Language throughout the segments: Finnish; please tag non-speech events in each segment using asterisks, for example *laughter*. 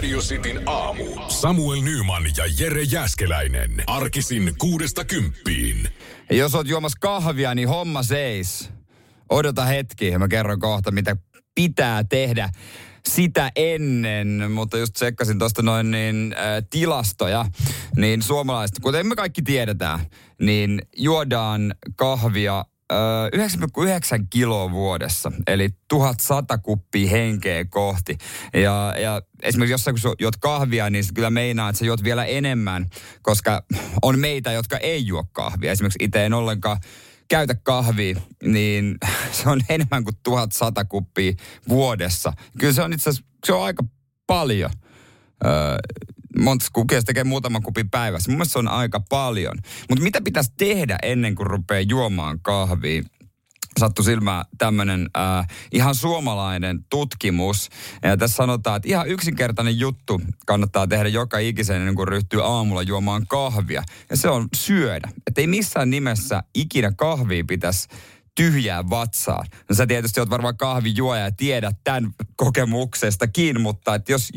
Radio Cityn aamu. Samuel Nyman ja Jere Jäskeläinen. Arkisin kuudesta kymppiin. Ja jos oot juomassa kahvia, niin homma seis. Odota hetki mä kerron kohta, mitä pitää tehdä sitä ennen, mutta just tsekkasin tuosta noin niin äh, tilastoja, niin suomalaiset, kuten me kaikki tiedetään, niin juodaan kahvia 9,9 kiloa vuodessa, eli 1100 kuppia henkeä kohti. Ja, ja esimerkiksi jossain kun juot kahvia, niin kyllä meinaa, että sä juot vielä enemmän, koska on meitä, jotka ei juo kahvia. Esimerkiksi itse en ollenkaan käytä kahvia, niin *laughs* se on enemmän kuin 1100 kuppia vuodessa. Kyllä se on itse asiassa, se on aika paljon. Öö, monta kukia tekee muutaman kupin päivässä. Mun mielestä se on aika paljon. Mutta mitä pitäisi tehdä ennen kuin rupeaa juomaan kahvia? sattui silmään tämmöinen äh, ihan suomalainen tutkimus. Ja tässä sanotaan, että ihan yksinkertainen juttu kannattaa tehdä joka ikisen ennen kuin ryhtyy aamulla juomaan kahvia. Ja se on syödä. Että ei missään nimessä ikinä kahvia pitäisi tyhjää vatsaa. No sä tietysti oot varmaan kahvijuoja ja tiedät tämän kokemuksestakin, mutta että jos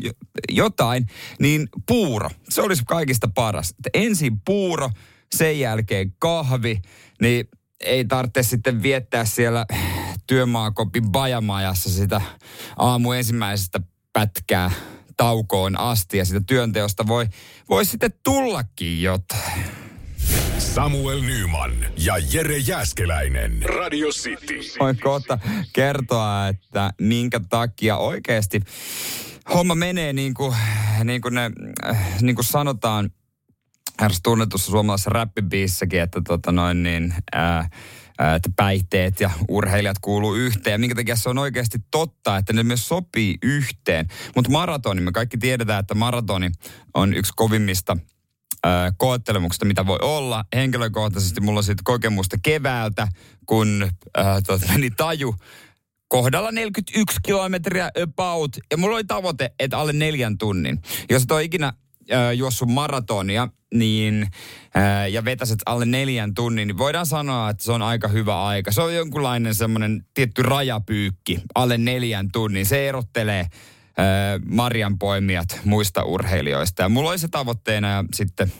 jotain, niin puuro. Se olisi kaikista paras. Että ensin puuro, sen jälkeen kahvi, niin ei tarvitse sitten viettää siellä työmaakopin bajamajassa sitä aamu ensimmäisestä pätkää taukoon asti ja sitä työnteosta voi, voi sitten tullakin jotain. Samuel Nyman ja Jere Jäskeläinen. Radio City. Voin kohta kertoa, että minkä takia oikeasti homma menee niin kuin, niin kuin, ne, niin kuin sanotaan tunnetussa suomalaisessa räppibiissäkin, että tota noin niin, ää, että päihteet ja urheilijat kuuluu yhteen. Minkä takia se on oikeasti totta, että ne myös sopii yhteen. Mutta maratoni, me kaikki tiedetään, että maratoni on yksi kovimmista koettelemuksesta, mitä voi olla. Henkilökohtaisesti mulla on siitä kokemusta keväältä, kun äh, meni taju kohdalla 41 kilometriä about. Ja mulla oli tavoite, että alle neljän tunnin. Jos et ole ikinä äh, juossut maratonia niin, äh, ja vetäiset alle neljän tunnin, niin voidaan sanoa, että se on aika hyvä aika. Se on jonkunlainen semmoinen tietty rajapyykki alle neljän tunnin. Se erottelee Marjan poimijat muista urheilijoista. Ja mulla oli se tavoitteena ja sitten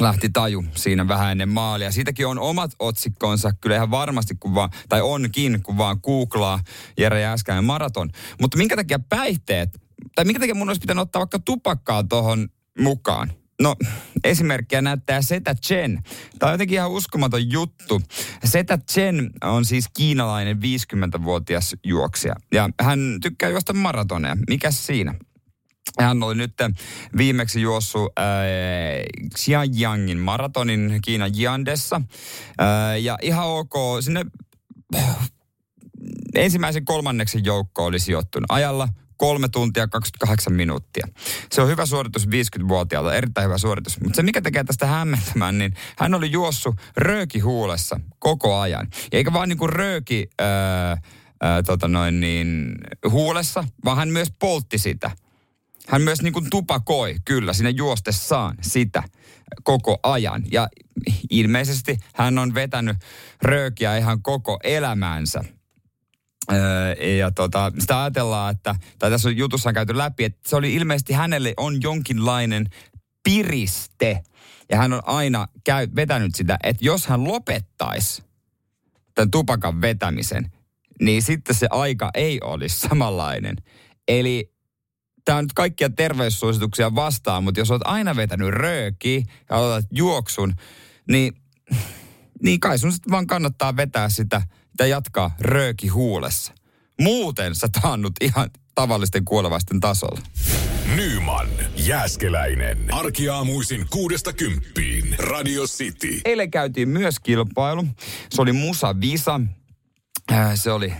lähti taju siinä vähän ennen maalia. Siitäkin on omat otsikkonsa kyllä ihan varmasti, kun vaan, tai onkin, kun vaan googlaa Jere Jääskäinen maraton. Mutta minkä takia päihteet, tai minkä takia mun olisi pitänyt ottaa vaikka tupakkaa tuohon mukaan? No, esimerkkiä näyttää Seta Chen. Tämä on jotenkin ihan uskomaton juttu. Seta Chen on siis kiinalainen 50-vuotias juoksija. Ja hän tykkää juosta maratoneja. Mikäs siinä? Hän oli nyt viimeksi juossut äh, Xianyangin maratonin Kiinan Jiandessa. Äh, ja ihan ok, sinne äh, ensimmäisen kolmanneksen joukko oli sijoittunut ajalla kolme tuntia 28 minuuttia. Se on hyvä suoritus 50-vuotiaalta, erittäin hyvä suoritus. Mutta se mikä tekee tästä hämmentämään, niin hän oli juossut rööki huulessa koko ajan. Ja eikä vaan niinku rööki ää, ää, tota noin niin, huulessa, vaan hän myös poltti sitä. Hän myös niin kuin tupakoi, kyllä, sinne juostessaan sitä koko ajan. Ja ilmeisesti hän on vetänyt röökiä ihan koko elämänsä. Öö, ja tota, sitä ajatellaan, että, tai tässä on jutussa on käyty läpi, että se oli ilmeisesti hänelle on jonkinlainen piriste. Ja hän on aina käy, vetänyt sitä, että jos hän lopettaisi tämän tupakan vetämisen, niin sitten se aika ei olisi samanlainen. Eli tämä on nyt kaikkia terveyssuosituksia vastaan, mutta jos olet aina vetänyt rööki ja otat juoksun, niin, niin kai sun sitten vaan kannattaa vetää sitä – ja jatkaa rööki huulessa. Muuten sä taannut ihan tavallisten kuolevaisten tasolla. Nyman, Jääskeläinen. Arkiaamuisin kuudesta kymppiin. Radio City. Eilen käytiin myös kilpailu. Se oli Musa Visa. Äh, se oli äh,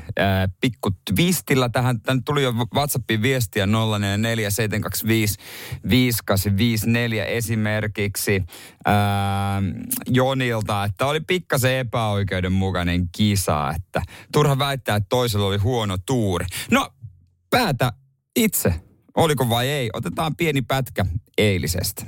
pikku twistillä. Tähän, tänne tuli jo WhatsAppin viestiä 0447255854 esimerkiksi äh, Jonilta, että oli pikkasen epäoikeudenmukainen kisa, että turha väittää, että toisella oli huono tuuri. No, päätä itse, oliko vai ei. Otetaan pieni pätkä eilisestä.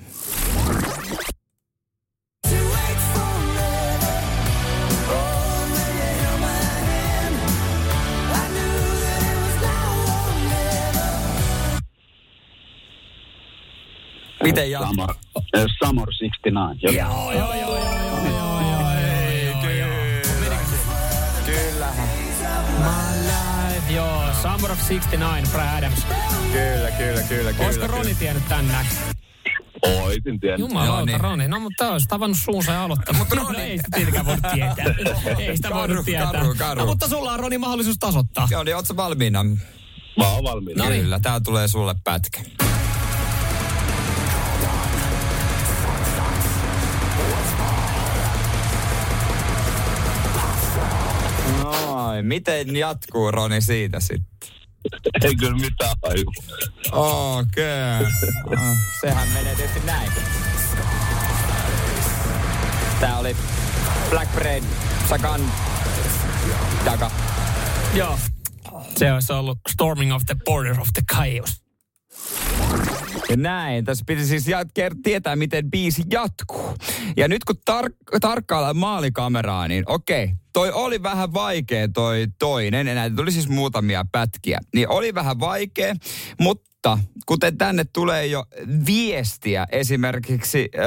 Miten jatkuu? Summer, uh, Summer 69. Joo, Joo, joo, joo, joo, joo, joo, ei, Kyllähän. My life, joo. Summer of 69, Brad Adams. Kyllä, kyllä, kyllä, kyllä. Olisiko Roni tiennyt tänään? Oisin tiennyt. Jumalauta, Joo, niin. Roni. No, mutta olisi tavannut suunsa ja aloittaa. Mutta no, ei sitä tietenkään voinut tietää. *laughs* ei sitä Karu, voinut tietää. karu, karu. No, mutta sulla on Roni mahdollisuus tasoittaa. Joo, niin ootko valmiina? Mä oon valmiina. No niin. Kyllä, tää tulee sulle pätkä. Noin, miten jatkuu Roni siitä sitten? Ei kyllä mitään haju. Okei. Okay. Sehän menee tietysti näin. Tää oli Black Brain, Sagan, Daga. Joo. Se olisi ollut Storming of the Border of the Chaos. Näin. Tässä piti siis jat- tietää, miten biisi jatkuu. Ja nyt kun tar- tarkkaillaan maalikameraa, niin okei, toi oli vähän vaikea toi toinen. Ja näitä tuli siis muutamia pätkiä. Niin oli vähän vaikea, mutta kuten tänne tulee jo viestiä esimerkiksi öö,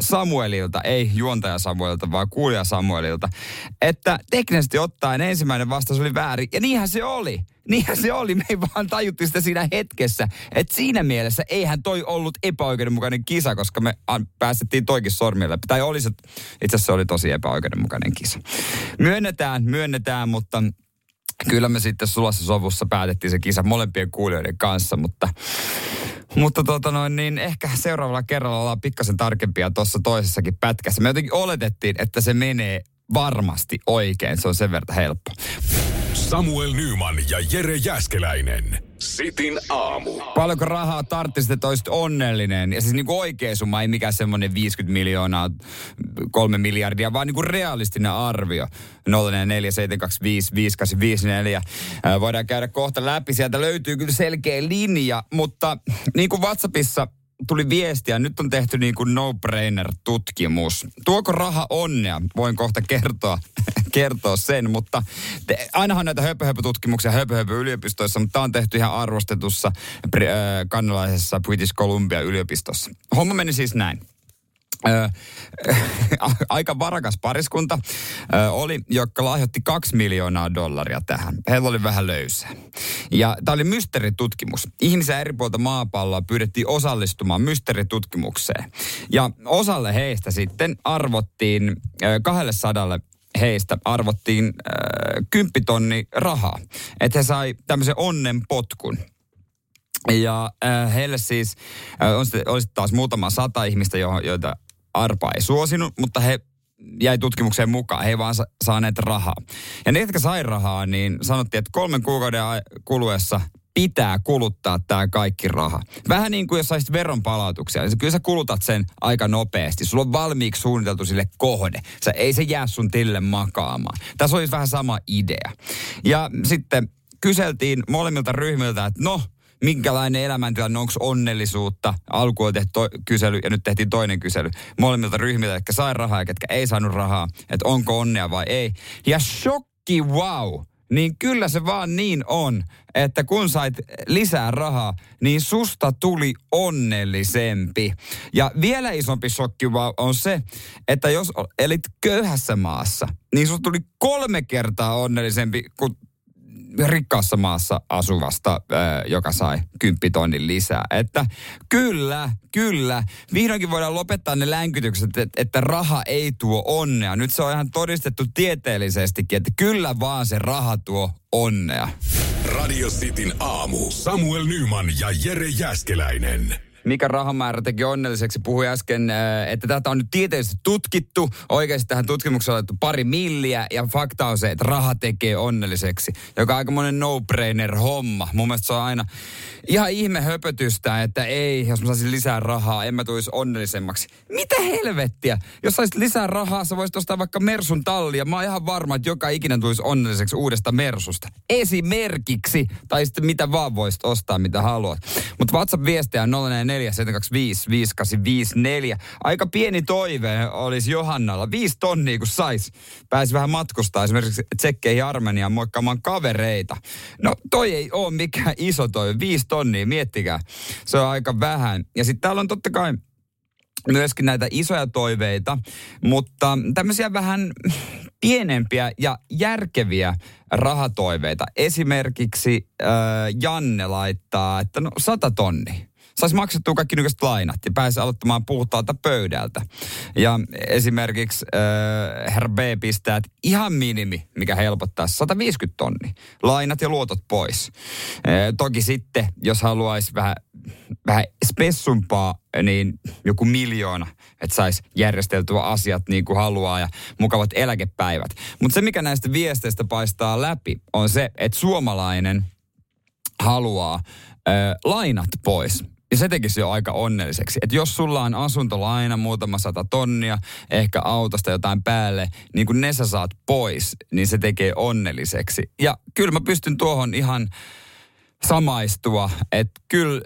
Samuelilta, ei juontaja Samuelilta, vaan kuulija Samuelilta, että teknisesti ottaen ensimmäinen vastaus oli väärin. Ja niinhän se oli. Niinhän se oli, me ei vaan tajuttiin sitä siinä hetkessä. Että siinä mielessä eihän toi ollut epäoikeudenmukainen kisa, koska me päästettiin toikin sormille. Tai oli se, itse asiassa oli tosi epäoikeudenmukainen kisa. Myönnetään, myönnetään, mutta kyllä me sitten sulassa sovussa päätettiin se kisa molempien kuulijoiden kanssa, mutta mutta tota noin, niin ehkä seuraavalla kerralla ollaan pikkasen tarkempia tuossa toisessakin pätkässä. Me jotenkin oletettiin, että se menee varmasti oikein. Se on sen verran helppo. Samuel Nyman ja Jere Jäskeläinen. Sitin aamu. Paljonko rahaa tarttisit, että olisit onnellinen? Ja siis niin oikea summa, ei mikään semmoinen 50 miljoonaa, kolme miljardia, vaan niin kuin realistinen arvio. 0447255854. Ää, Voidaan käydä kohta läpi. Sieltä löytyy kyllä selkeä linja, mutta niin kuin WhatsAppissa tuli viestiä, nyt on tehty niin kuin no-brainer-tutkimus. Tuoko raha onnea? Voin kohta kertoa, *laughs* kertoa sen, mutta te, ainahan näitä höpö-höpö-tutkimuksia höpö-höpö-yliopistoissa, mutta tämä on tehty ihan arvostetussa äh, kanadalaisessa British Columbia yliopistossa. Homma meni siis näin. *laughs* Aika varakas pariskunta oli, joka lahjoitti kaksi miljoonaa dollaria tähän. Heillä oli vähän löysää. Ja tämä oli mysteeritutkimus. Ihmisiä eri puolta maapalloa pyydettiin osallistumaan mysteeritutkimukseen. Ja osalle heistä sitten arvottiin ö, 200 heistä arvottiin kymppitonni rahaa. Että he sai tämmöisen onnenpotkun. Ja äh, heille siis äh, on olisi taas muutama sata ihmistä, jo, joita arpa ei suosinut, mutta he jäi tutkimukseen mukaan. He ei vaan sa- saaneet rahaa. Ja ne, jotka sai rahaa, niin sanottiin, että kolmen kuukauden kuluessa pitää kuluttaa tämä kaikki raha. Vähän niin kuin jos saisit veronpalautuksia, niin kyllä sä kulutat sen aika nopeasti. Sulla on valmiiksi suunniteltu sille kohde. Sä, ei se jää sun tille makaamaan. Tässä olisi vähän sama idea. Ja sitten kyseltiin molemmilta ryhmiltä, että no, minkälainen elämäntilanne, onko onnellisuutta. Alku on tehty to- kysely ja nyt tehtiin toinen kysely. Molemmilta ryhmiltä, jotka sai rahaa ja ketkä ei saanut rahaa, että onko onnea vai ei. Ja shokki wow! Niin kyllä se vaan niin on, että kun sait lisää rahaa, niin susta tuli onnellisempi. Ja vielä isompi shokki on se, että jos elit köyhässä maassa, niin susta tuli kolme kertaa onnellisempi kuin rikkaassa maassa asuvasta, joka sai kymppitonnin lisää. Että kyllä, kyllä. Vihdoinkin voidaan lopettaa ne länkytykset, että raha ei tuo onnea. Nyt se on ihan todistettu tieteellisestikin, että kyllä vaan se raha tuo onnea. Radio Cityn aamu. Samuel Nyman ja Jere Jäskeläinen. Mikä rahamäärä teki onnelliseksi. Puhui äsken, äh, että tätä on nyt tieteellisesti tutkittu. Oikeasti tähän tutkimukseen on otettu pari milliä ja fakta on se, että raha tekee onnelliseksi. Joka on aika monen no-brainer homma. Mun mielestä se on aina ihan ihme höpötystä, että ei, jos mä saisin lisää rahaa, en mä tulisi onnellisemmaksi. Mitä helvettiä? Jos saisit lisää rahaa, sä voisit ostaa vaikka Mersun tallia. Mä oon ihan varma, että joka ikinen tulisi onnelliseksi uudesta Mersusta. Esimerkiksi. Tai sitten mitä vaan voisit ostaa, mitä haluat. Mutta WhatsApp-viestejä on 044 Aika pieni toive olisi Johannalla. Viisi tonnia, kun sais. Pääsi vähän matkustaa esimerkiksi tsekkeihin Armeniaan moikkaamaan kavereita. No toi ei ole mikään iso toive. Viisi tonnia, miettikää. Se on aika vähän. Ja sitten täällä on totta kai myöskin näitä isoja toiveita, mutta tämmöisiä vähän pienempiä ja järkeviä rahatoiveita. Esimerkiksi äh, Janne laittaa, että no sata tonni saisi maksettua kaikki nykyiset lainat ja pääsi aloittamaan puhtaalta pöydältä. Ja esimerkiksi äh, herra B pistää, että ihan minimi, mikä helpottaa 150 tonni. Lainat ja luotot pois. Äh, toki sitten, jos haluaisi vähän, vähän spessumpaa, niin joku miljoona, että saisi järjesteltyä asiat niin kuin haluaa ja mukavat eläkepäivät. Mutta se, mikä näistä viesteistä paistaa läpi, on se, että suomalainen haluaa äh, lainat pois. Ja se tekisi jo aika onnelliseksi. Että jos sulla on asuntolaina muutama sata tonnia, ehkä autosta jotain päälle, niin kun ne sä saat pois, niin se tekee onnelliseksi. Ja kyllä mä pystyn tuohon ihan samaistua, että kyllä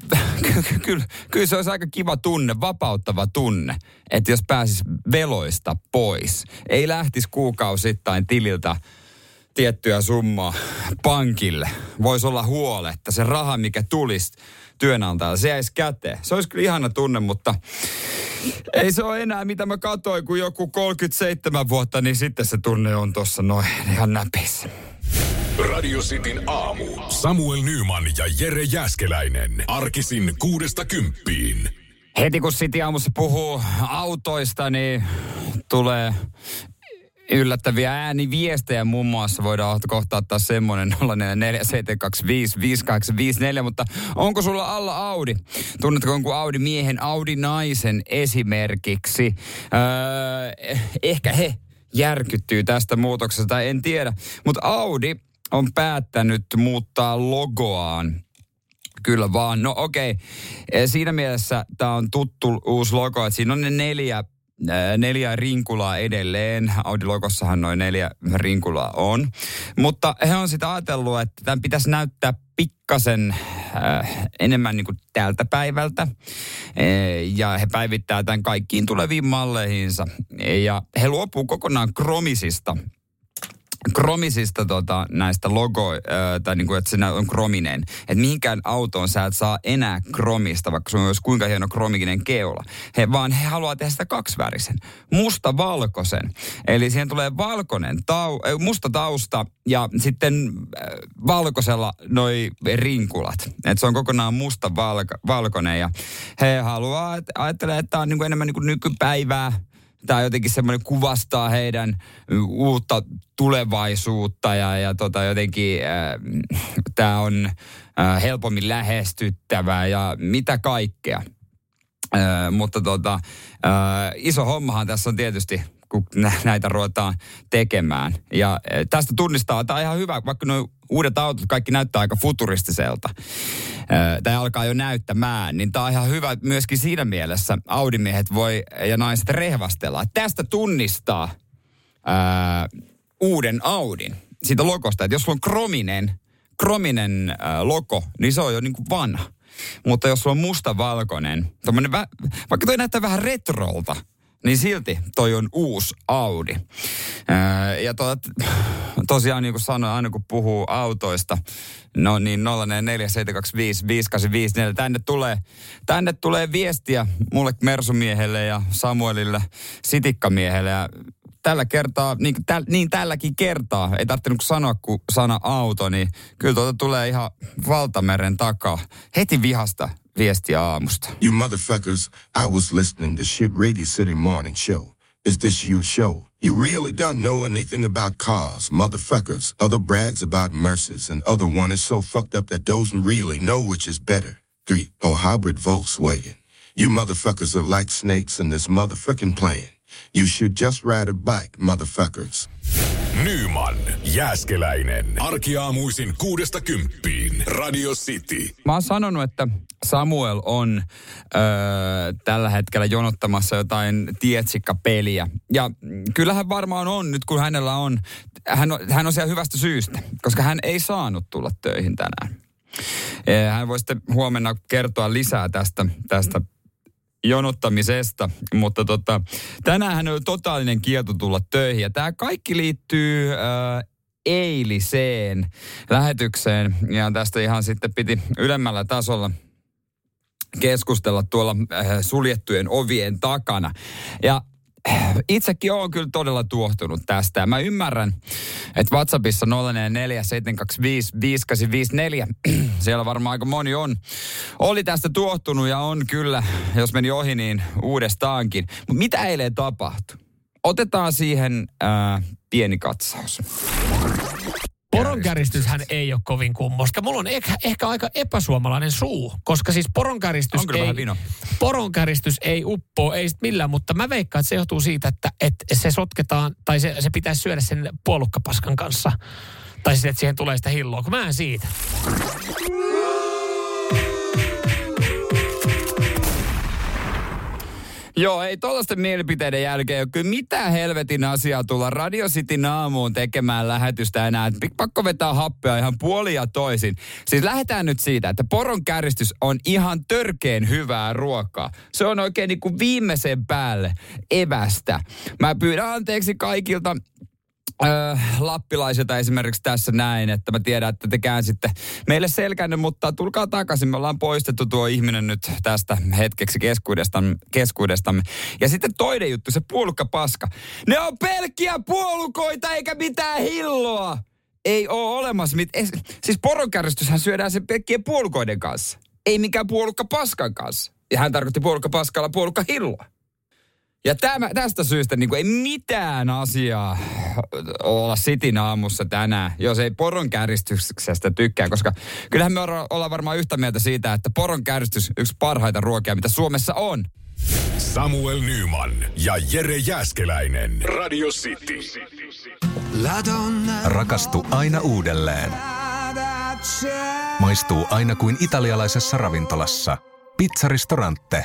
*laughs* kyllä, kyllä se olisi aika kiva tunne, vapauttava tunne, että jos pääsis veloista pois. Ei lähtisi kuukausittain tililtä tiettyä summaa pankille. Voisi olla huole, että se raha, mikä tulisi työnantajalle. Se jäisi käteen. Se olisi kyllä ihana tunne, mutta ei se ole enää mitä mä katsoin, kun joku 37 vuotta, niin sitten se tunne on tuossa noin ihan näpissä. Radio Cityn aamu. Samuel Nyman ja Jere Jäskeläinen. Arkisin kuudesta kymppiin. Heti kun City aamussa puhuu autoista, niin tulee yllättäviä ääniviestejä muun muassa voidaan kohta ottaa semmoinen 0447255854, mutta onko sulla alla Audi? Tunnetko jonkun Audi miehen, Audi naisen esimerkiksi? Öö, ehkä he järkyttyy tästä muutoksesta, en tiedä. Mutta Audi on päättänyt muuttaa logoaan Kyllä vaan. No okei, okay. siinä mielessä tämä on tuttu uusi logo, että siinä on ne neljä neljä rinkulaa edelleen. Audi-logossahan noin neljä rinkulaa on. Mutta he on sitten ajatellut, että tämän pitäisi näyttää pikkasen äh, enemmän niin kuin tältä päivältä. E, ja he päivittää tämän kaikkiin tuleviin malleihinsa. Ja he luopuu kokonaan kromisista kromisista tota, näistä logo, äh, tai niin kuin, että se on krominen. Että mihinkään autoon sä et saa enää kromista, vaikka se on myös kuinka hieno kromikinen keula. He, vaan he haluaa tehdä sitä kaksivärisen. Musta valkoisen. Eli siihen tulee valkoinen, tau, äh, musta tausta ja sitten äh, valkoisella noi rinkulat. Että se on kokonaan musta valko, valkoinen ja he haluaa, ajattelee, että tämä on niin kuin enemmän niin kuin nykypäivää tämä jotenkin semmoinen kuvastaa heidän uutta tulevaisuutta ja, ja tota jotenkin äh, tämä on äh, helpommin lähestyttävää ja mitä kaikkea. Äh, mutta tota, äh, iso hommahan tässä on tietysti kun näitä ruvetaan tekemään. Ja tästä tunnistaa, tämä on ihan hyvä, vaikka nuo uudet autot kaikki näyttää aika futuristiselta. Tai alkaa jo näyttämään, niin tämä on ihan hyvä myöskin siinä mielessä. Audimiehet voi ja naiset rehvastella. Tästä tunnistaa ää, uuden Audin siitä logosta. Että jos sulla on krominen, krominen ää, logo, niin se on jo niin kuin vanha. Mutta jos sulla on mustavalkoinen, vaikka toi näyttää vähän retrolta, niin silti toi on uusi Audi. Ja to, tosiaan niin kuin sanoin, aina kun puhuu autoista, no niin 0447255854, tänne tulee, tänne tulee viestiä mulle Mersumiehelle ja Samuelille Sitikkamiehelle ja tällä kertaa, niin, täl, niin tälläkin kertaa, ei tarvinnut sanoa kuin sana auto, niin kyllä tuota tulee ihan valtameren takaa. Heti vihasta viestiä aamusta. You motherfuckers, I was listening to shit Radio City Morning Show. Is this your show? You really don't know anything about cars, motherfuckers. Other brags about Merces, and other one is so fucked up that doesn't really know which is better. 3 or hybrid Volkswagen. You motherfuckers are like snakes in this motherfucking plane. You should just ride a bike, motherfuckers. Nyman, Jääskeläinen. Arkiaamuisin kuudesta kymppiin. Radio City. Mä oon sanonut, että Samuel on öö, tällä hetkellä jonottamassa jotain tietsikkapeliä. Ja kyllähän varmaan on nyt, kun hänellä on, hän on, hän on siellä hyvästä syystä, koska hän ei saanut tulla töihin tänään. Hän voi sitten huomenna kertoa lisää tästä, tästä jonottamisesta, mutta tota, tänään oli totaalinen kielto tulla töihin. Ja tämä kaikki liittyy äh, eiliseen lähetykseen ja tästä ihan sitten piti ylemmällä tasolla keskustella tuolla äh, suljettujen ovien takana. Ja itsekin olen kyllä todella tuohtunut tästä. Ja mä ymmärrän, että WhatsAppissa 0447255854, *clears throat* siellä varmaan aika moni on, oli tästä tuohtunut ja on kyllä, jos meni ohi, niin uudestaankin. Mutta mitä eilen tapahtui? Otetaan siihen ää, pieni katsaus. Poronkäristyshän ei ole kovin kummosta. Mulla on ehkä, ehkä aika epäsuomalainen suu, koska siis poronkäristys ei, poronkäristys ei uppoa, ei sit millään, mutta mä veikkaan, että se johtuu siitä, että, että se sotketaan, tai se, se pitäisi syödä sen puolukkapaskan kanssa. Tai sitten, että siihen tulee sitä hilloa, kun mä en siitä. Joo, ei tuollaisten mielipiteiden jälkeen ole kyllä mitään helvetin asiaa tulla Radio Cityn aamuun tekemään lähetystä enää. Pakko vetää happea ihan puoli ja toisin. Siis lähdetään nyt siitä, että poron käristys on ihan törkeen hyvää ruokaa. Se on oikein niin kuin viimeisen päälle evästä. Mä pyydän anteeksi kaikilta Öö, lappilaisilta esimerkiksi tässä näin, että mä tiedän, että te käänsitte meille selkänne, mutta tulkaa takaisin. Me ollaan poistettu tuo ihminen nyt tästä hetkeksi keskuudestamme. keskuudestamme. Ja sitten toinen juttu, se puolukkapaska. Ne on pelkkiä puolukoita eikä mitään hilloa. Ei ole olemassa mit... es- Siis poronkäristyshän syödään sen pelkkien puolukoiden kanssa. Ei mikään puolukka paskan kanssa. Ja hän tarkoitti puolukka paskalla puolukka hilloa. Ja tämä, tästä syystä niin kuin ei mitään asiaa olla sitin aamussa tänään, jos ei poron käristyksestä tykkää, koska kyllähän me olla- ollaan varmaan yhtä mieltä siitä, että poron käristys yksi parhaita ruokia, mitä Suomessa on. Samuel Nyman ja Jere Jääskeläinen. Radio City. Rakastu aina uudelleen. Maistuu aina kuin italialaisessa ravintolassa. Pizzaristorante.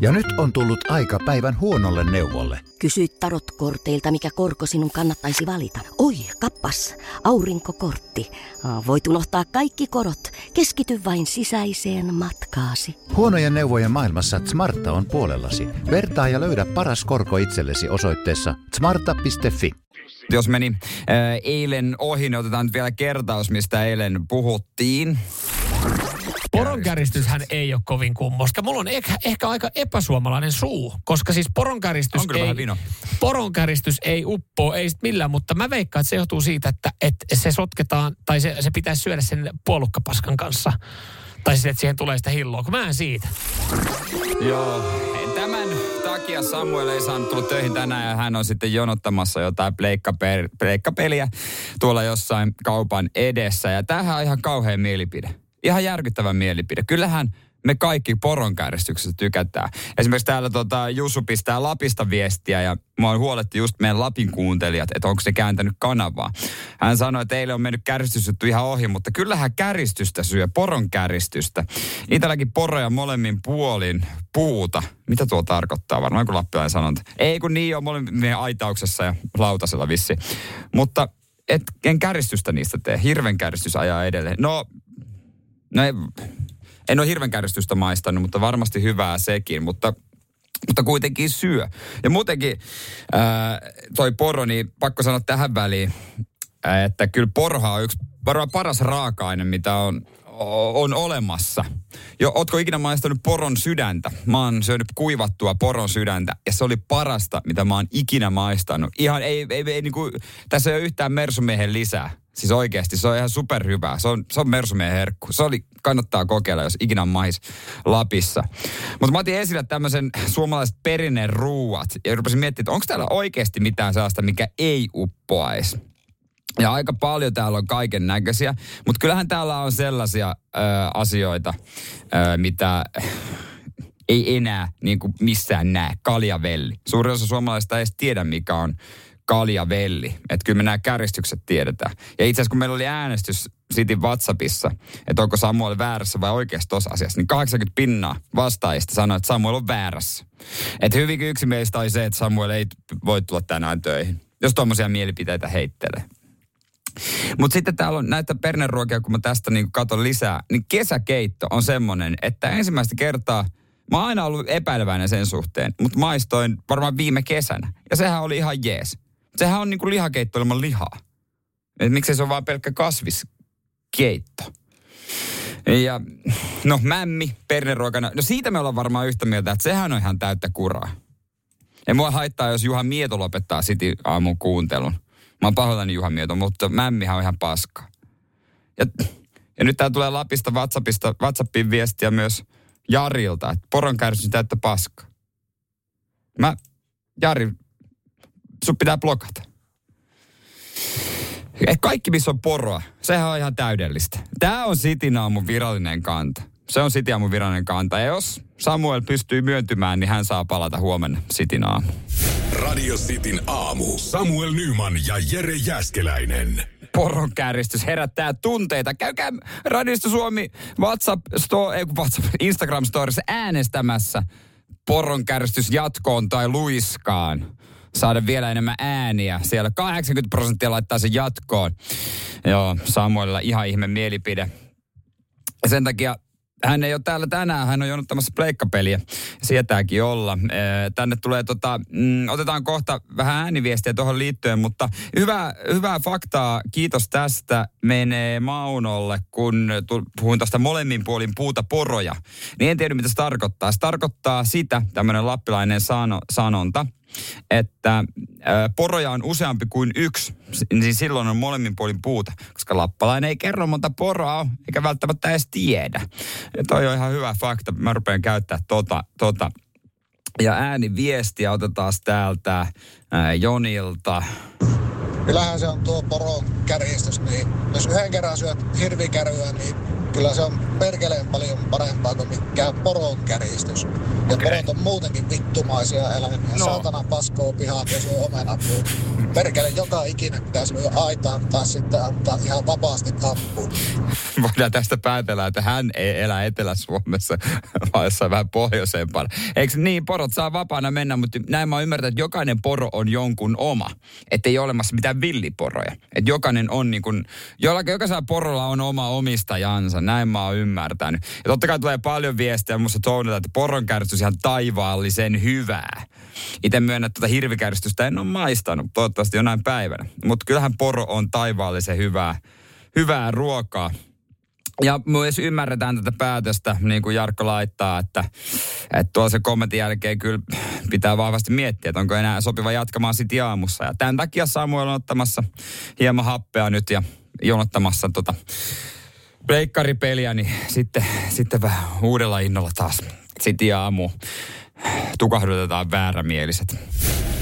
Ja nyt on tullut aika päivän huonolle neuvolle. Kysy tarotkorteilta, mikä korko sinun kannattaisi valita. Oi, kappas, aurinkokortti. Voit unohtaa kaikki korot. Keskity vain sisäiseen matkaasi. Huonojen neuvojen maailmassa Smarta on puolellasi. Vertaa ja löydä paras korko itsellesi osoitteessa smarta.fi. Jos meni ää, eilen ohi, niin otetaan nyt vielä kertaus, mistä eilen puhuttiin. Poronkäristyshän ei ole kovin kummosta. Mulla on ehkä, ehkä aika epäsuomalainen suu, koska siis poronkäristys ei, poronkäristys ei uppoa, ei sit millään, mutta mä veikkaan, että se johtuu siitä, että, että se sotketaan, tai se, se pitäisi syödä sen puolukkapaskan kanssa. Tai sitten, että siihen tulee sitä hilloa, kun mä en siitä. Joo, tämän takia Samuel ei saanut tulla töihin tänään ja hän on sitten jonottamassa jotain pleikkape- pleikkapeliä tuolla jossain kaupan edessä. Ja tämähän on ihan kauhean mielipide. Ihan järkyttävä mielipide. Kyllähän me kaikki poronkäristyksestä tykätään. Esimerkiksi täällä tota, Jussu pistää Lapista viestiä ja mua huoletti just meidän Lapin kuuntelijat, että onko se kääntänyt kanavaa. Hän sanoi, että eilen on mennyt käristysjuttu ihan ohi, mutta kyllähän käristystä syö, poronkäristystä. Itselläkin poroja molemmin puolin puuta. Mitä tuo tarkoittaa? Varmaan kuin lappilainen sanonta. Ei kun niin on molemmin aitauksessa ja lautasella vissi. Mutta et, en käristystä niistä tee. Hirven käristys ajaa edelleen. No, no ei, en ole hirven kärjistystä maistanut, mutta varmasti hyvää sekin, mutta, mutta kuitenkin syö. Ja muutenkin ää, toi poro, niin pakko sanoa tähän väliin, ää, että kyllä porha on yksi varmaan paras raaka-aine, mitä on, on olemassa. Jo, ootko ikinä maistanut poron sydäntä? Mä oon syönyt kuivattua poron sydäntä ja se oli parasta, mitä mä oon ikinä maistanut. Ihan ei, ei, ei niinku, tässä ei ole yhtään mersumiehen lisää. Siis oikeasti, se on ihan superhyvää. Se on, se on mersumiehen herkku. Se oli, kannattaa kokeilla, jos ikinä on Lapissa. Mutta mä otin esille tämmöisen suomalaiset perinneruuat. Ja rupesin miettimään, että onko täällä oikeasti mitään sellaista, mikä ei uppoaisi. Ja aika paljon täällä on kaiken näköisiä, mutta kyllähän täällä on sellaisia ö, asioita, ö, mitä *laughs* ei enää niin kuin missään näe. Kaljavelli. Suurin osa suomalaisista ei edes tiedä, mikä on kaljavelli. Että kyllä me nämä käristykset tiedetään. Ja itse asiassa kun meillä oli äänestys City WhatsAppissa, että onko Samuel väärässä vai oikeassa tuossa asiassa, niin 80 pinnaa vastaajista sanoi, että Samuel on väärässä. Että hyvinkin yksimielistä oli se, että Samuel ei voi tulla tänään töihin, jos tuommoisia mielipiteitä heittelee. Mutta sitten täällä on näitä perneruokia, kun mä tästä niin katson lisää, niin kesäkeitto on semmoinen, että ensimmäistä kertaa mä oon aina ollut epäileväinen sen suhteen, mutta maistoin varmaan viime kesänä. Ja sehän oli ihan jees. Sehän on niin kuin lihakeitto ilman lihaa. Et miksei se on vaan pelkkä kasviskeitto. Ja no mämmi perneruokana, no siitä me ollaan varmaan yhtä mieltä, että sehän on ihan täyttä kuraa. Ei mua haittaa, jos Juha Mieto lopettaa City aamun kuuntelun. Mä oon pahoillani Juha Mieto, mutta mämmihän on ihan paska. Ja, ja nyt tää tulee Lapista WhatsAppista, WhatsAppin viestiä myös Jarilta, että poron kärsyn täyttä paska. Mä, Jari, sun pitää blokata. Eh, Kaikki, missä on poroa, sehän on ihan täydellistä. Tämä on Sitin aamun virallinen kanta. Se on Sitin aamun virallinen kanta. Ja jos Samuel pystyy myöntymään, niin hän saa palata huomenna Sitin aamu. Radio Cityn aamu. Samuel Nyman ja Jere Jäskeläinen. Poron käristys herättää tunteita. Käykää Radiosta Suomi WhatsApp, sto, ei, WhatsApp Instagram Stories äänestämässä poron käristys jatkoon tai luiskaan. Saada vielä enemmän ääniä. Siellä 80 prosenttia laittaa sen jatkoon. Joo, Samuelilla ihan ihme mielipide. Ja sen takia hän ei ole täällä tänään, hän on jonottamassa pleikkapeliä. Sietääkin olla. Tänne tulee tota, mm, otetaan kohta vähän ääniviestiä tuohon liittyen, mutta hyvää, hyvää faktaa, kiitos tästä, menee Maunolle, kun puhuin tuosta molemmin puolin puuta poroja. Niin en tiedä, mitä se tarkoittaa. Se tarkoittaa sitä, tämmöinen lappilainen sano, sanonta, että poroja on useampi kuin yksi, niin silloin on molemmin puolin puuta, koska lappalainen ei kerro monta poroa eikä välttämättä edes tiedä. Ja toi on ihan hyvä fakta, mä rupean käyttää tota, tota. Ja ääniviestiä otetaan täältä ää, Jonilta. Kyllähän se on tuo poron kärjistys, niin jos yhden kerran syöt hirvikäryä, niin kyllä se on perkeleen paljon parempaa kuin mikään poron kärjistys. Ja Okei. porot on muutenkin vittumaisia eläimiä. No. Saatana paskoo pihaan ja syö omenat. niin Perkele joka ikinen pitäisi lyödä aitaan tai sitten antaa ihan vapaasti appuun. Voidaan tästä päätellä, että hän ei elä Etelä-Suomessa, *laughs* vaan jossain vähän pohjoisempana. Eikö niin, porot saa vapaana mennä, mutta näin mä oon ymmärtänyt, että jokainen poro on jonkun oma. Että ei ole olemassa mitään villiporoja. Että jokainen on niin kuin, jollakin, jokaisella porolla on oma omistajansa. Näin mä oon ymmärtänyt. Ja totta kai tulee paljon viestejä musta tounata, että poron käristys ihan taivaallisen hyvää. Itse myönnän, että tuota hirvikärjistystä en ole maistanut. Toivottavasti jonain päivänä. Mutta kyllähän poro on taivaallisen hyvää, hyvää ruokaa. Ja myös ymmärretään tätä päätöstä, niin kuin Jarkko laittaa, että, että se kommentin jälkeen kyllä pitää vahvasti miettiä, että onko enää sopiva jatkamaan sitten aamussa. Ja tämän takia Samuel on ottamassa hieman happea nyt ja jonottamassa tota pleikkaripeliä, niin sitten, sitten vähän uudella innolla taas sitten aamu tukahdutetaan väärämieliset.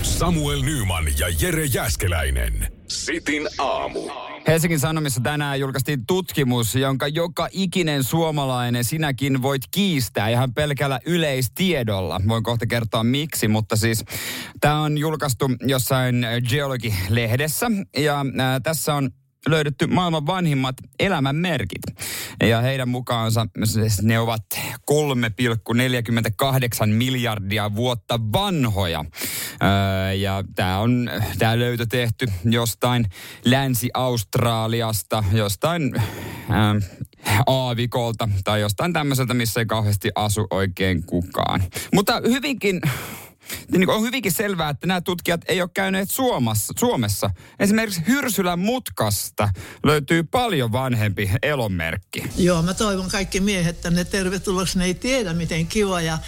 Samuel Nyman ja Jere Jäskeläinen. Sitin aamu. Helsingin Sanomissa tänään julkaistiin tutkimus, jonka joka ikinen suomalainen sinäkin voit kiistää ihan pelkällä yleistiedolla. Voin kohta kertoa miksi, mutta siis tämä on julkaistu jossain Geology-lehdessä ja ää, tässä on löydetty maailman vanhimmat elämän merkit. Ja heidän mukaansa siis ne ovat 3,48 miljardia vuotta vanhoja. Ja tämä on tämä löytö tehty jostain Länsi-Australiasta, jostain aavikolta tai jostain tämmöiseltä, missä ei kauheasti asu oikein kukaan. Mutta hyvinkin niin on hyvinkin selvää, että nämä tutkijat ei ole käyneet Suomessa. Suomessa. Esimerkiksi Hyrsylän mutkasta löytyy paljon vanhempi elonmerkki. Joo, mä toivon kaikki miehet tänne tervetulleeksi. Ne ei tiedä, miten kivoja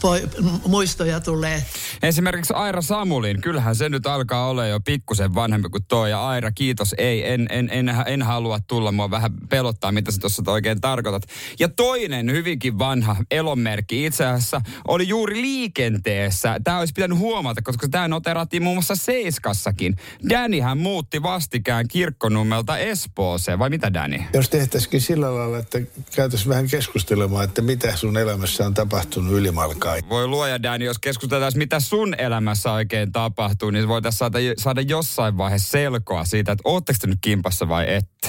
poi- muistoja tulee. Esimerkiksi Aira Samulin, kyllähän se nyt alkaa olla jo pikkusen vanhempi kuin tuo. Ja Aira, kiitos, ei, en, en, en, en halua tulla. Mua vähän pelottaa, mitä sä tuossa oikein tarkoitat. Ja toinen hyvinkin vanha elonmerkki itse asiassa oli juuri liikenteessä. Tämä olisi pitänyt huomata, koska tämä noterattiin muun muassa Seiskassakin. Danihän muutti vastikään kirkkonummelta Espooseen, vai mitä Dani? Jos tehtäisikin sillä lailla, että käytäisiin vähän keskustelemaan, että mitä sun elämässä on tapahtunut ylimalkaan. Voi luoja Dani, jos keskusteltaisiin, mitä sun elämässä oikein tapahtuu, niin voitaisiin saada, saada jossain vaiheessa selkoa siitä, että ootteko te nyt kimpassa vai ette.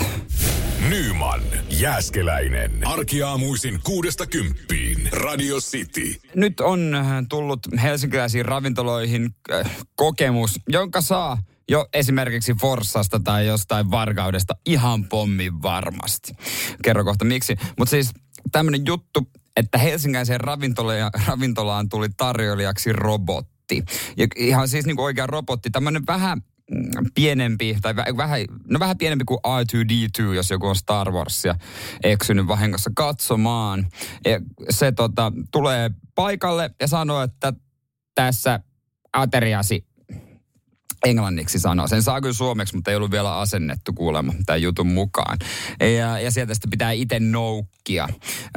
Nyman, Jääskeläinen. Arkiaamuisin kuudesta kymppiin. Radio City. Nyt on äh, tullut helsinkiläisiin ravintoloihin äh, kokemus, jonka saa jo esimerkiksi Forssasta tai jostain Varkaudesta ihan pommin varmasti. Kerro kohta miksi. Mutta siis tämmöinen juttu, että helsinkiläiseen ravintolaan, ravintolaan tuli tarjoilijaksi robotti. Ja ihan siis niin kuin oikea robotti, tämmöinen vähän pienempi, tai vä- vähän, no vähän pienempi kuin R2D2, jos joku on Star Warsia eksynyt vahingossa katsomaan. Ja se tota, tulee paikalle ja sanoo, että tässä ateriasi englanniksi sanoo. Sen saa kyllä suomeksi, mutta ei ollut vielä asennettu kuulemma tämän jutun mukaan. Ja, ja sieltä sitten pitää itse noukkia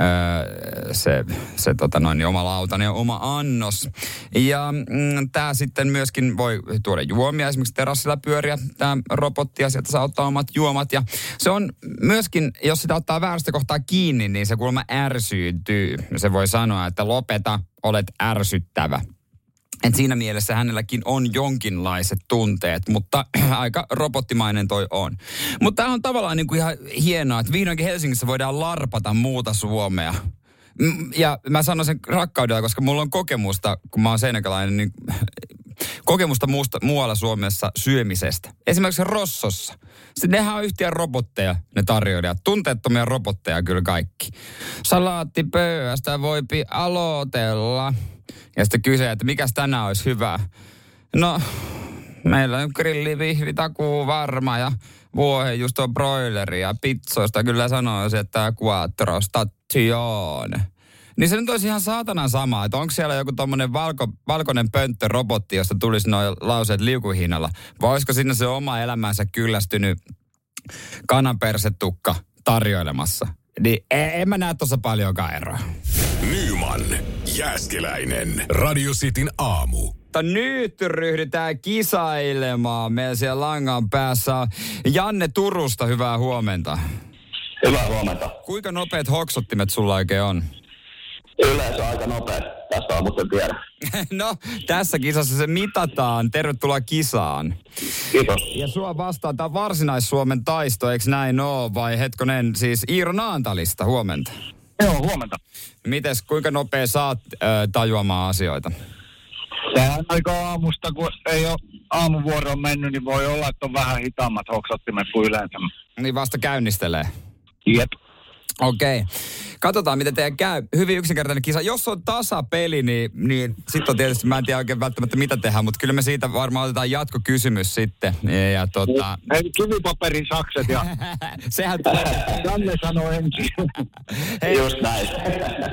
öö, se, se tota noin, niin oma lautanen ja oma annos. Ja mm, tämä sitten myöskin voi tuoda juomia, esimerkiksi terassilla pyöriä tämä robotti ja sieltä saa ottaa omat juomat. Ja se on myöskin, jos sitä ottaa väärästä kohtaa kiinni, niin se kuulemma ärsyytyy. Se voi sanoa, että lopeta, olet ärsyttävä. Et siinä mielessä hänelläkin on jonkinlaiset tunteet, mutta *clears throat* aika robottimainen toi on. Mutta tämä on tavallaan niin kuin ihan hienoa, että vihdoinkin Helsingissä voidaan larpata muuta Suomea. Ja mä sanon sen rakkaudella, koska mulla on kokemusta, kun mä oon seinäkäläinen, niin kokemusta muusta, muualla Suomessa syömisestä. Esimerkiksi Rossossa. Nehän on yhtiön robotteja, ne tarjoilijat. Tunteettomia robotteja kyllä kaikki. Salaattipöydästä voipi aloitella. Ja sitten kysyy, että mikäs tänään olisi hyvä. No, meillä on grillivihvi takuu varma ja vuohe just on broileri ja pizzoista kyllä sanoisin, että quattro stazione. Niin se nyt olisi ihan saatanan sama, että onko siellä joku tommonen valko, valkoinen pönttö robotti, josta tulisi noin lauseet liukuhinnalla. Vai olisiko sinne se oma elämänsä kyllästynyt kananpersetukka tarjoilemassa. Niin en, en mä näe tuossa paljonkaan eroa. Nyman, Jääskeläinen. Radio Cityn aamu. Mutta nyt ryhdytään kisailemaan. Meillä siellä langan päässä on Janne Turusta, hyvää huomenta. Hyvää huomenta. Kuinka nopeat hoksottimet sulla oikein on? Yleensä aika nopea. Tästä on mutta tiedä. *laughs* no, tässä kisassa se mitataan. Tervetuloa kisaan. Kiitos. Ja sua vastaan tämä varsinais-Suomen taisto, eikö näin oo? Vai hetkonen, siis Iiro Naantalista, huomenta. Joo, huomenta. Mites, kuinka nopea saat äh, tajuamaan asioita? Sehän aika aamusta, kun ei ole aamuvuoro mennyt, niin voi olla, että on vähän hitaammat hoksottimet kuin yleensä. Niin vasta käynnistelee. Jep. Okei. Okay. Katsotaan, miten teidän käy. Hyvin yksinkertainen kisa. Jos on tasapeli, niin, niin sitten on tietysti, mä en tiedä oikein välttämättä mitä tehdään, mutta kyllä me siitä varmaan otetaan jatkokysymys sitten. Ja, ja tota... Hei, kivipaperin sakset ja... *laughs* Sehän Janne sanoi ensin. *laughs* Hei, Just näin.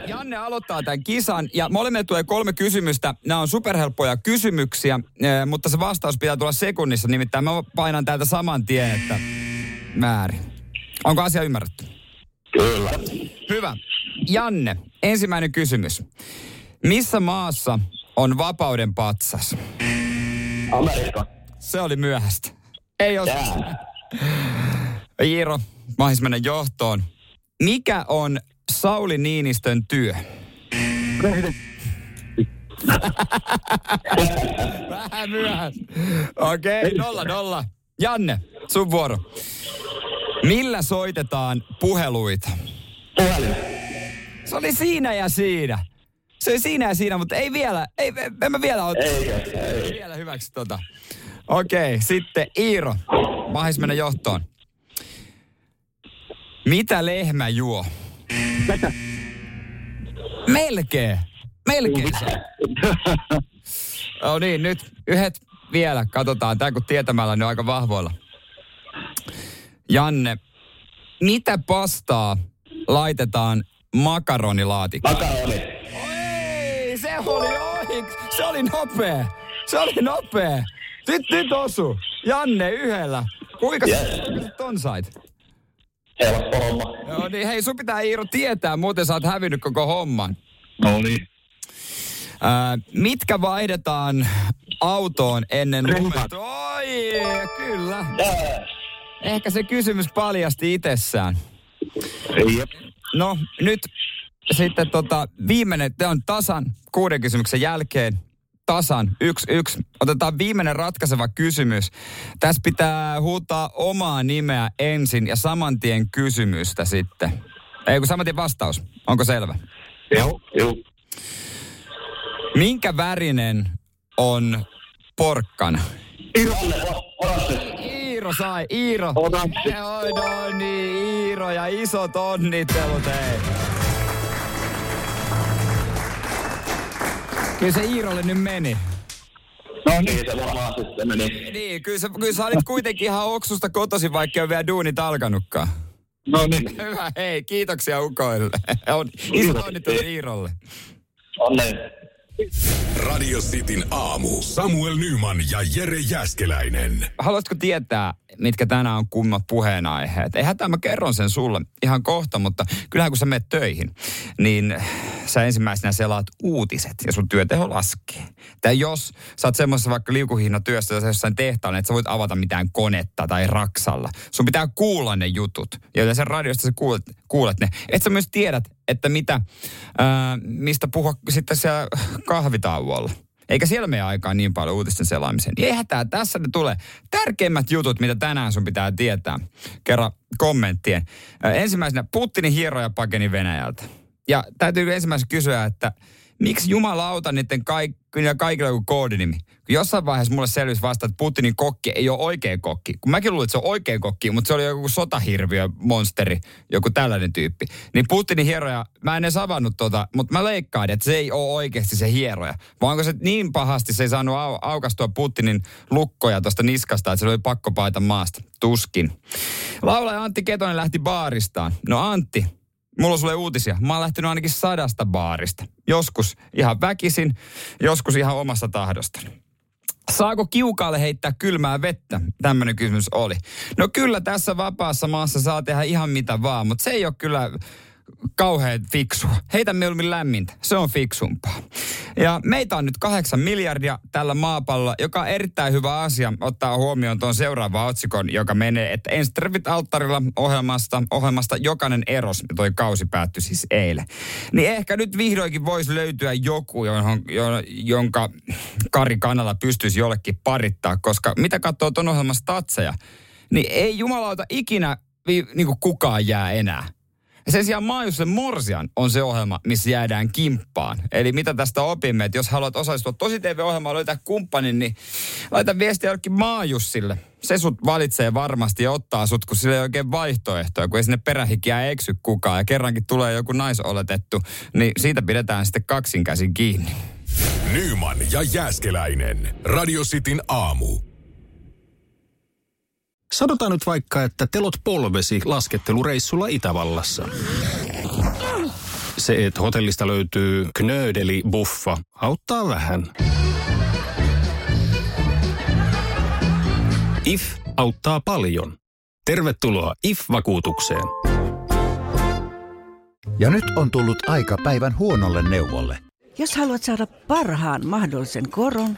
Janne aloittaa tämän kisan ja molemmille tulee kolme kysymystä. Nämä on superhelppoja kysymyksiä, eh, mutta se vastaus pitää tulla sekunnissa. Nimittäin mä painan täältä saman tien, että väärin. Onko asia ymmärretty? Kyllä. Hyvä. Janne, ensimmäinen kysymys. Missä maassa on vapauden patsas? Amerikka. Se oli myöhäistä. Ei ole. Iiro, mahis mennä johtoon. Mikä on Sauli Niinistön työ? Vähän myöhässä. Okei, okay, nolla nolla. Janne, sun vuoro. Millä soitetaan puheluita? Puhelin. Se oli siinä ja siinä. Se oli siinä ja siinä, mutta ei vielä, ei, en mä vielä ota. Ei, ei. Vielä hyväksi tota. Okei, sitten Iiro. Mahis mennä johtoon. Mitä lehmä juo? Melkein. Melkein. *laughs* No niin, nyt yhdet vielä. Katsotaan, tämä kun tietämällä ne on aika vahvoilla. Janne, mitä pastaa laitetaan makaronilaatikkoon? Makaroni. Ei, se oli ohi. Se oli nopea. Se oli nopea. Nyt, nyt osu. Janne yhdellä. Kuinka yes. sä ton sait? Helppo homma. Joo niin, hei sun pitää Iiro tietää, muuten sä oot hävinnyt koko homman. No niin. Ää, mitkä vaihdetaan autoon ennen lumet? Oi, kyllä. Ehkä se kysymys paljasti itsessään. Jep. No, nyt sitten tota, viimeinen, te on tasan kuuden kysymyksen jälkeen. Tasan, yksi, yksi. Otetaan viimeinen ratkaiseva kysymys. Tässä pitää huutaa omaa nimeä ensin ja saman tien kysymystä sitten. Ei kun saman tien vastaus. Onko selvä? Joo, joo. Minkä värinen on porkkana? Iiro sai, Iiro. Oi, no niin, Iiro ja isot onnittelut, hei. Kyllä se Iirolle nyt meni. No Niin se varmaan sitten meni. Niin, kyllä sä, kyllä sä olit kuitenkin ihan oksusta kotosi, vaikka ole vielä duunit alkanutkaan. No niin. Hyvä, hei, kiitoksia ukoille. *laughs* On, isot onnittelut Iirolle. Onneen. Radio Cityn aamu. Samuel Nyman ja Jere Jäskeläinen. Haluatko tietää, mitkä tänään on kummat puheenaiheet? Eihän tämä mä kerron sen sulle ihan kohta, mutta kyllähän kun sä menet töihin, niin sä ensimmäisenä selaat uutiset ja sun työteho laskee. Tai jos sä oot semmoisessa vaikka liukuhihna työssä tai jossain tehtaalla, että sä voit avata mitään konetta tai raksalla. Sun pitää kuulla ne jutut. Ja yleensä radiosta sä kuulet, kuulet ne. Et sä myös tiedät, että mitä, ää, mistä puhua sitten siellä kahvitauolla. Eikä siellä mene aikaa niin paljon uutisten selaamiseen. Niin ei hätää, tässä ne tulee tärkeimmät jutut, mitä tänään sun pitää tietää. Kerran kommenttien. Ensimmäisenä Putinin hieroja pakeni Venäjältä. Ja täytyy ensimmäisenä kysyä, että miksi jumalauta niiden kaik- kaikilla joku koodinimi? Kun jossain vaiheessa mulle selvisi vasta, että Putinin kokki ei ole oikea kokki. Kun mäkin luulin, että se on oikea kokki, mutta se oli joku sotahirviö, monsteri, joku tällainen tyyppi. Niin Putinin hieroja, mä en edes avannut tota, mutta mä leikkaan, että se ei ole oikeasti se hieroja. Vai onko se niin pahasti, se ei saanut au- aukastua Putinin lukkoja tuosta niskasta, että se oli pakko paita maasta. Tuskin. Laulaja Antti Ketonen lähti baaristaan. No Antti, Mulla on sulle uutisia. Mä oon lähtenyt ainakin sadasta baarista. Joskus ihan väkisin, joskus ihan omasta tahdostani. Saako kiukaalle heittää kylmää vettä? Tämmöinen kysymys oli. No kyllä tässä vapaassa maassa saa tehdä ihan mitä vaan, mutta se ei ole kyllä kauhean fiksua. Heitä mieluummin lämmintä. Se on fiksumpaa. Ja meitä on nyt kahdeksan miljardia tällä maapallolla, joka on erittäin hyvä asia ottaa huomioon tuon seuraavan otsikon, joka menee, että Enstervit alttarilla ohjelmasta, ohjelmasta jokainen eros, ja toi kausi päättyi siis eilen. Niin ehkä nyt vihdoinkin voisi löytyä joku, johon, jo- jonka Kari Kanala pystyisi jollekin parittaa, koska mitä katsoo tuon ohjelman statseja, niin ei jumalauta ikinä niin kukaan jää enää. Sen sijaan Maajussen Morsian on se ohjelma, missä jäädään kimppaan. Eli mitä tästä opimme, että jos haluat osallistua tosi TV-ohjelmaan löytää kumppanin, niin laita viestiä jollekin Maajussille. Se sut valitsee varmasti ja ottaa sut, kun sillä ei oikein vaihtoehtoja, kun ei sinne perähikiä eksy kukaan. Ja kerrankin tulee joku naisoletettu, niin siitä pidetään sitten kaksin käsin kiinni. Nyman ja Jäskeläinen. Radio Cityn aamu. Sanotaan nyt vaikka, että telot polvesi laskettelureissulla Itävallassa. Se, että hotellista löytyy knöydeli buffa, auttaa vähän. IF auttaa paljon. Tervetuloa IF-vakuutukseen. Ja nyt on tullut aika päivän huonolle neuvolle. Jos haluat saada parhaan mahdollisen koron,